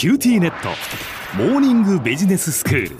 QTnet。モーニングビジネススクール。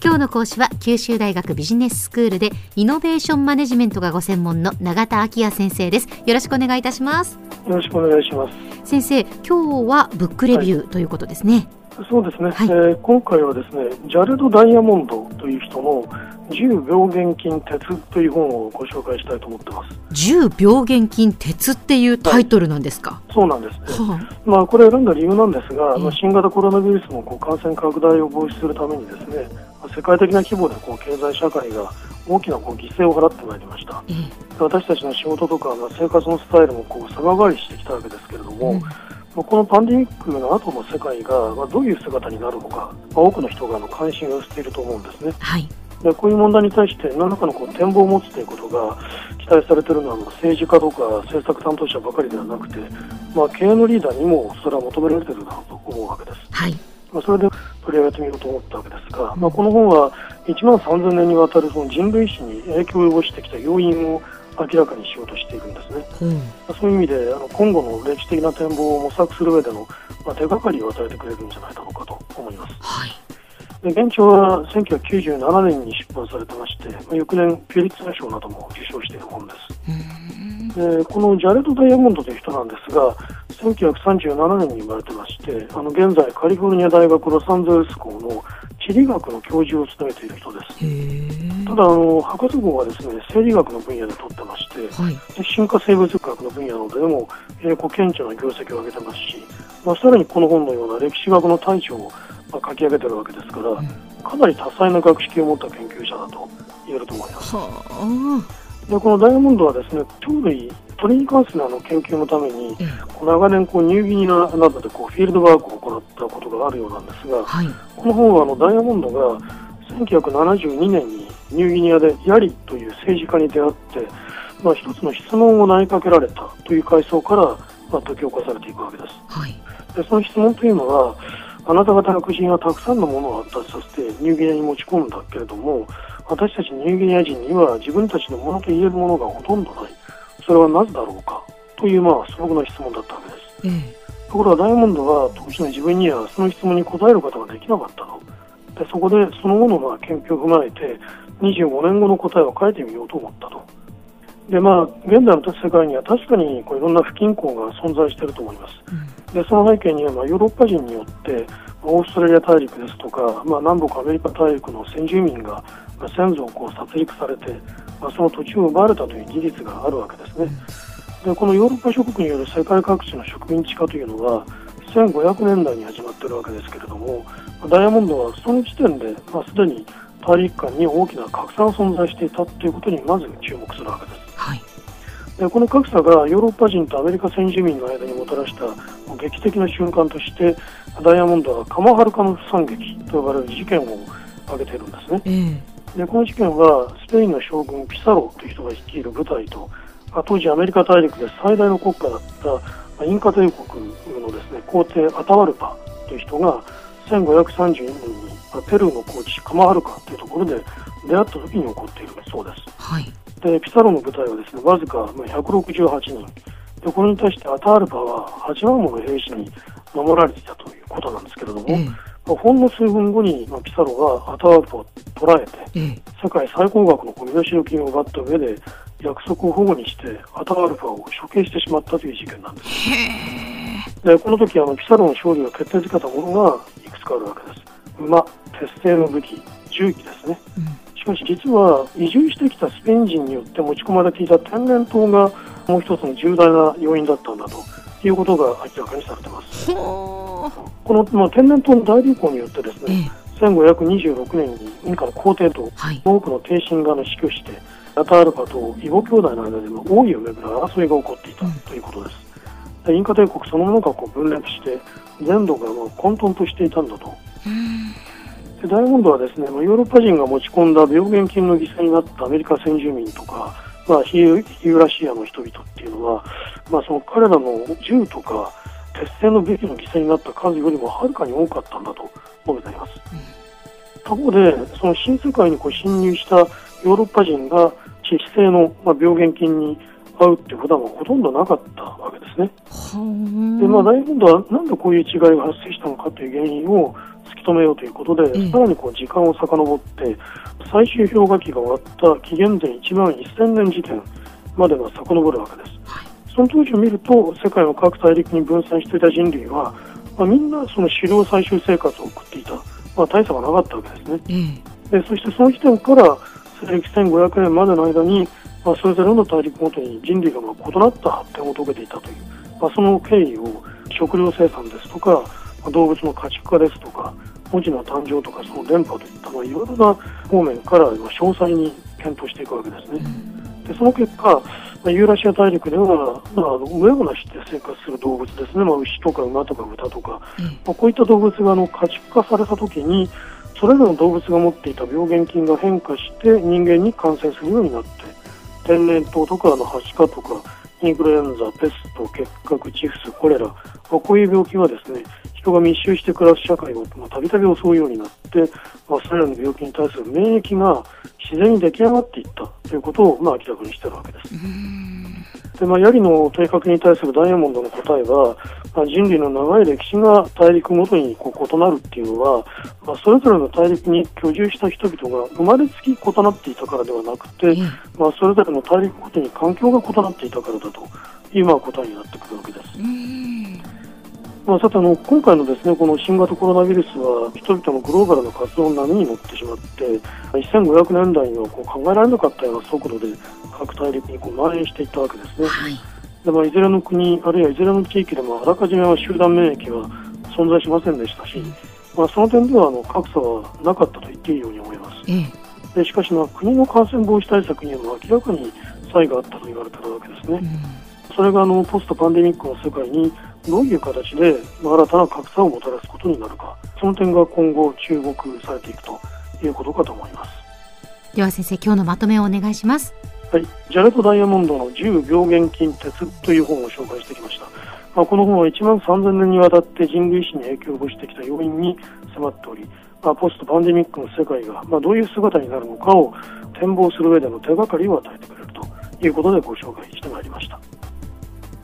今日の講師は九州大学ビジネススクールでイノベーションマネジメントがご専門の永田晃也先生です。よろしくお願いいたします。よろしくお願いします先生今日はブックレビューということですね、そうですね、はい、えー、今回はですねジャレド・ダイヤモンドという人の銃・病原菌・鉄という本をご紹介したいと思ってます。銃・病原菌・鉄っていうタイトルなんですか、はい、そうなんですね、はあ、まあこれ選んだ理由なんですが、まあ、新型コロナウイルスのこう感染拡大を防止するためにですね世界的な規模でこう経済社会が大きなこう犠牲を払ってまいりました、私たちの仕事とか、まあ、生活のスタイルもこう様変わりしてきたわけですけれども、うん。このパンデミックの後の世界がどういう姿になるのか、多くの人が関心を寄せていると思うんですね。はい。でこういう問題に対して何らかのこう展望を持つということが期待されているのは政治家とか政策担当者ばかりではなくて、まあ、経営のリーダーにもそれは求められているだろうと思うわけです。はい。まあ、それで取り上げてみようと思ったわけですが、まあ、この本は1万3000年にわたるその人類史に影響を及ぼしてきた要因を明らかにしようとしているんですね、うん、そういう意味であの今後の歴史的な展望を模索する上での、まあ、手がかりを与えてくれるんじゃないだろうかと思います。はいで現状は1997年に出版されてまして、まあ、翌年ピュリッツァー賞なども受賞している本です。でこのジャレット・ダイヤモンドという人なんですが1937年に生まれてましてあの現在カリフォルニア大学ロサンゼルス校の地理学の教授を務めている人です。ただあの博士号はですね生理学の分野で取ってまして、はい、進化生物学の分野などでも、えー、顕著な業績を上げてますし、まあ、さらにこの本のような歴史学の大賞をまあ、書き上げてるわけですから、うん、かなり多彩な学識を持った研究者だと言えると思います。でこのダイヤモンドはですね鳥類鳥に関するあの研究のために、うん、長年こうニューギニアなどでこうフィールドワークを行ったことがあるようなんですが、はい、この本はあのダイヤモンドが1972年にニューギニアでヤリという政治家に出会って、まあ、一つの質問を投げかけられたという階層から、まあ、解き起こされていくわけです。はい、でその質問というのはあなた方の国人はたくさんのものを発達させてニューギニアに持ち込んだけれども私たちニューギニア人には自分たちのものと言えるものがほとんどない。それはなぜだろうかというまあ素朴な質問だったわけです、うん、ところがダイヤモンドは当時の自分にはその質問に答えることができなかったとでそこでその後のまあ研究を踏まえて25年後の答えを書いてみようと思ったと。でまあ現代の世界には確かにこういろんな不均衡が存在していると思います、でその背景には、まあ、ヨーロッパ人によってオーストラリア大陸ですとか、まあ、南北アメリカ大陸の先住民が、先祖をこう殺戮されて、まあ、その土地を奪われたという事実があるわけですね。でこのヨーロッパ諸国による世界各地の植民地化というのは1500年代に始まっているわけですけれどもダイヤモンドはその時点で、まあ、すでに大陸間に大きな格差が存在していたということにまず注目するわけです。はい。でこの格差がヨーロッパ人とアメリカ先住民の間にもたらした劇的な瞬間としてダイヤモンドはカマハルカノフ惨劇と呼ばれる事件を挙げているんですね、え。でこの事件はスペインの将軍ピサロという人が率いる部隊と当時アメリカ大陸で最大の国家だったインカ帝国のですね皇帝アタワルパという人が1532年にペルーの高地カマハルカというところで出会った時に起こっているそうです。はい。でピサロの部隊はですねわずか168人。でこれに対してアタールパは8万もの兵士に守られていたということなんですけれども、えまあ、ほんの数分後に、まあ、ピサロがアタールパを捕らえて、え世界最高額の身代金を奪った上で約束を保護にしてアタールパを処刑してしまったという事件なんです。でこの時あのピサロの勝利を決定づけたものがいくつかあるわけです。馬、鉄製の武器、銃器ですね。うんしかし実は移住してきたスペイン人によって持ち込まれていた天然痘がもう一つの重大な要因だったんだということが明らかにされています。この、まあ、天然痘の大流行によってですね、ええ、1526年にインカの皇帝と多くの帝神が死去して、アタールパとイボ兄弟の間でも王位をめぐる争いが起こっていたということです。うん、インカ帝国そのものがこう分裂して全土がもう混沌としていたんだと。でダイヤモンドはですね、ヨーロッパ人が持ち込んだ病原菌の犠牲になったアメリカ先住民とか、まあ、ヒユーラシアの人々っていうのは、まあ、その彼らの銃とか鉄製の武器の犠牲になった数よりもはるかに多かったんだと述べています。他方で、その新世界にこう侵入したヨーロッパ人が致死性の、まあ、病原菌に会うっていう普段はほとんどなかったわけですね。でまあ、ダイヤモンドはなんでこういう違いが発生したのかという原因を突き止めようということで、ええさらにこう時間を遡って最終氷河期が終わった紀元前1万1000年時点までが遡るわけです。はいその当時を見ると世界の各大陸に分散していた人類は、まあ、みんなその狩猟採集生活を送っていた、まあ、大差がなかったわけですね。ええでそしてその時点から1500年までの間に、まあ、それぞれの大陸ごとに人類がまあ異なった発展を遂げていたという、まあ、その経緯を食料生産ですとか、まあ動物の家畜化ですとか文字の誕生とかその電波といった、まあ、いろいろな方面からまあ詳細に検討していくわけですね。でその結果、まあ、ユーラシア大陸では、まあ、上をなして生活する動物ですね、まあ、牛とか馬とか豚とか、ええまあ、こういった動物があの家畜化されたときに、それぞれの動物が持っていた病原菌が変化して人間に感染するようになって、天然痘とかのはしかとか、インフルエンザ、ペスト、結核、チフス、コレラ、ま、こういう病気はですね、人が密集して暮らす社会をたびたび襲うようになって、まあ、それらの病気に対する免疫が自然に出来上がっていったということをまあ明らかにしているわけです。でまあ、ヤギの定格に対するダイヤモンドの答えは、まあ、人類の長い歴史が大陸ごとにこう異なるっていうのは、まあ、それぞれの大陸に居住した人々が生まれつき異なっていたからではなくて、ええまあ、それぞれの大陸ごとに環境が異なっていたからだというまあ答えになってくるわけです。まあ、さてあの今回のですねこの新型コロナウイルスは人々のグローバルな活動の波に乗ってしまって1500年代にはこう考えられなかったような速度で各大陸にこう蔓延していったわけですね。はいでまあ、いずれの国、あるいはいずれの地域でもあらかじめは集団免疫は存在しませんでしたし、まあ、その点ではあの格差はなかったと言っていいように思います。ええでしかし、まあ、国の感染防止対策には明らかに差異があったと言われているわけですね。それがあのポストパンデミックの世界にどういう形でまあ新たな格差をもたらすことになるか、その点が今後注目されていくということかと思います。では先生今日のまとめをお願いしますはい、ジャレット・ダイヤモンドの10病原菌鉄という本を紹介してきました。まあ、この本は1万3000年にわたって人類史に影響を及ぼしてきた要因に迫っており、まあ、ポストパンデミックの世界が、まあ、どういう姿になるのかを展望する上での手がかりを与えてくれるということでご紹介してまいりました。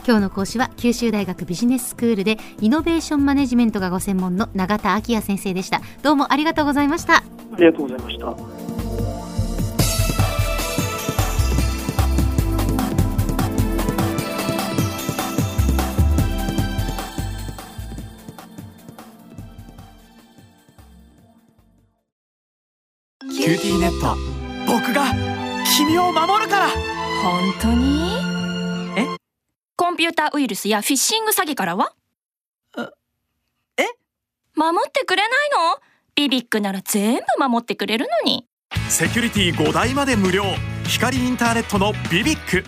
今日の講師は九州大学ビジネススクールでイノベーションマネジメントがご専門の永田昭也先生でした。どうもありがとうございました。ありがとうございました。QTnet。僕が君を守るから。本当に？え？コンピューターウイルスやフィッシング詐欺からは？え？守ってくれないの？ BBIQ なら全部守ってくれるのに。セキュリティ5台まで無料。光インターネットの BBIQ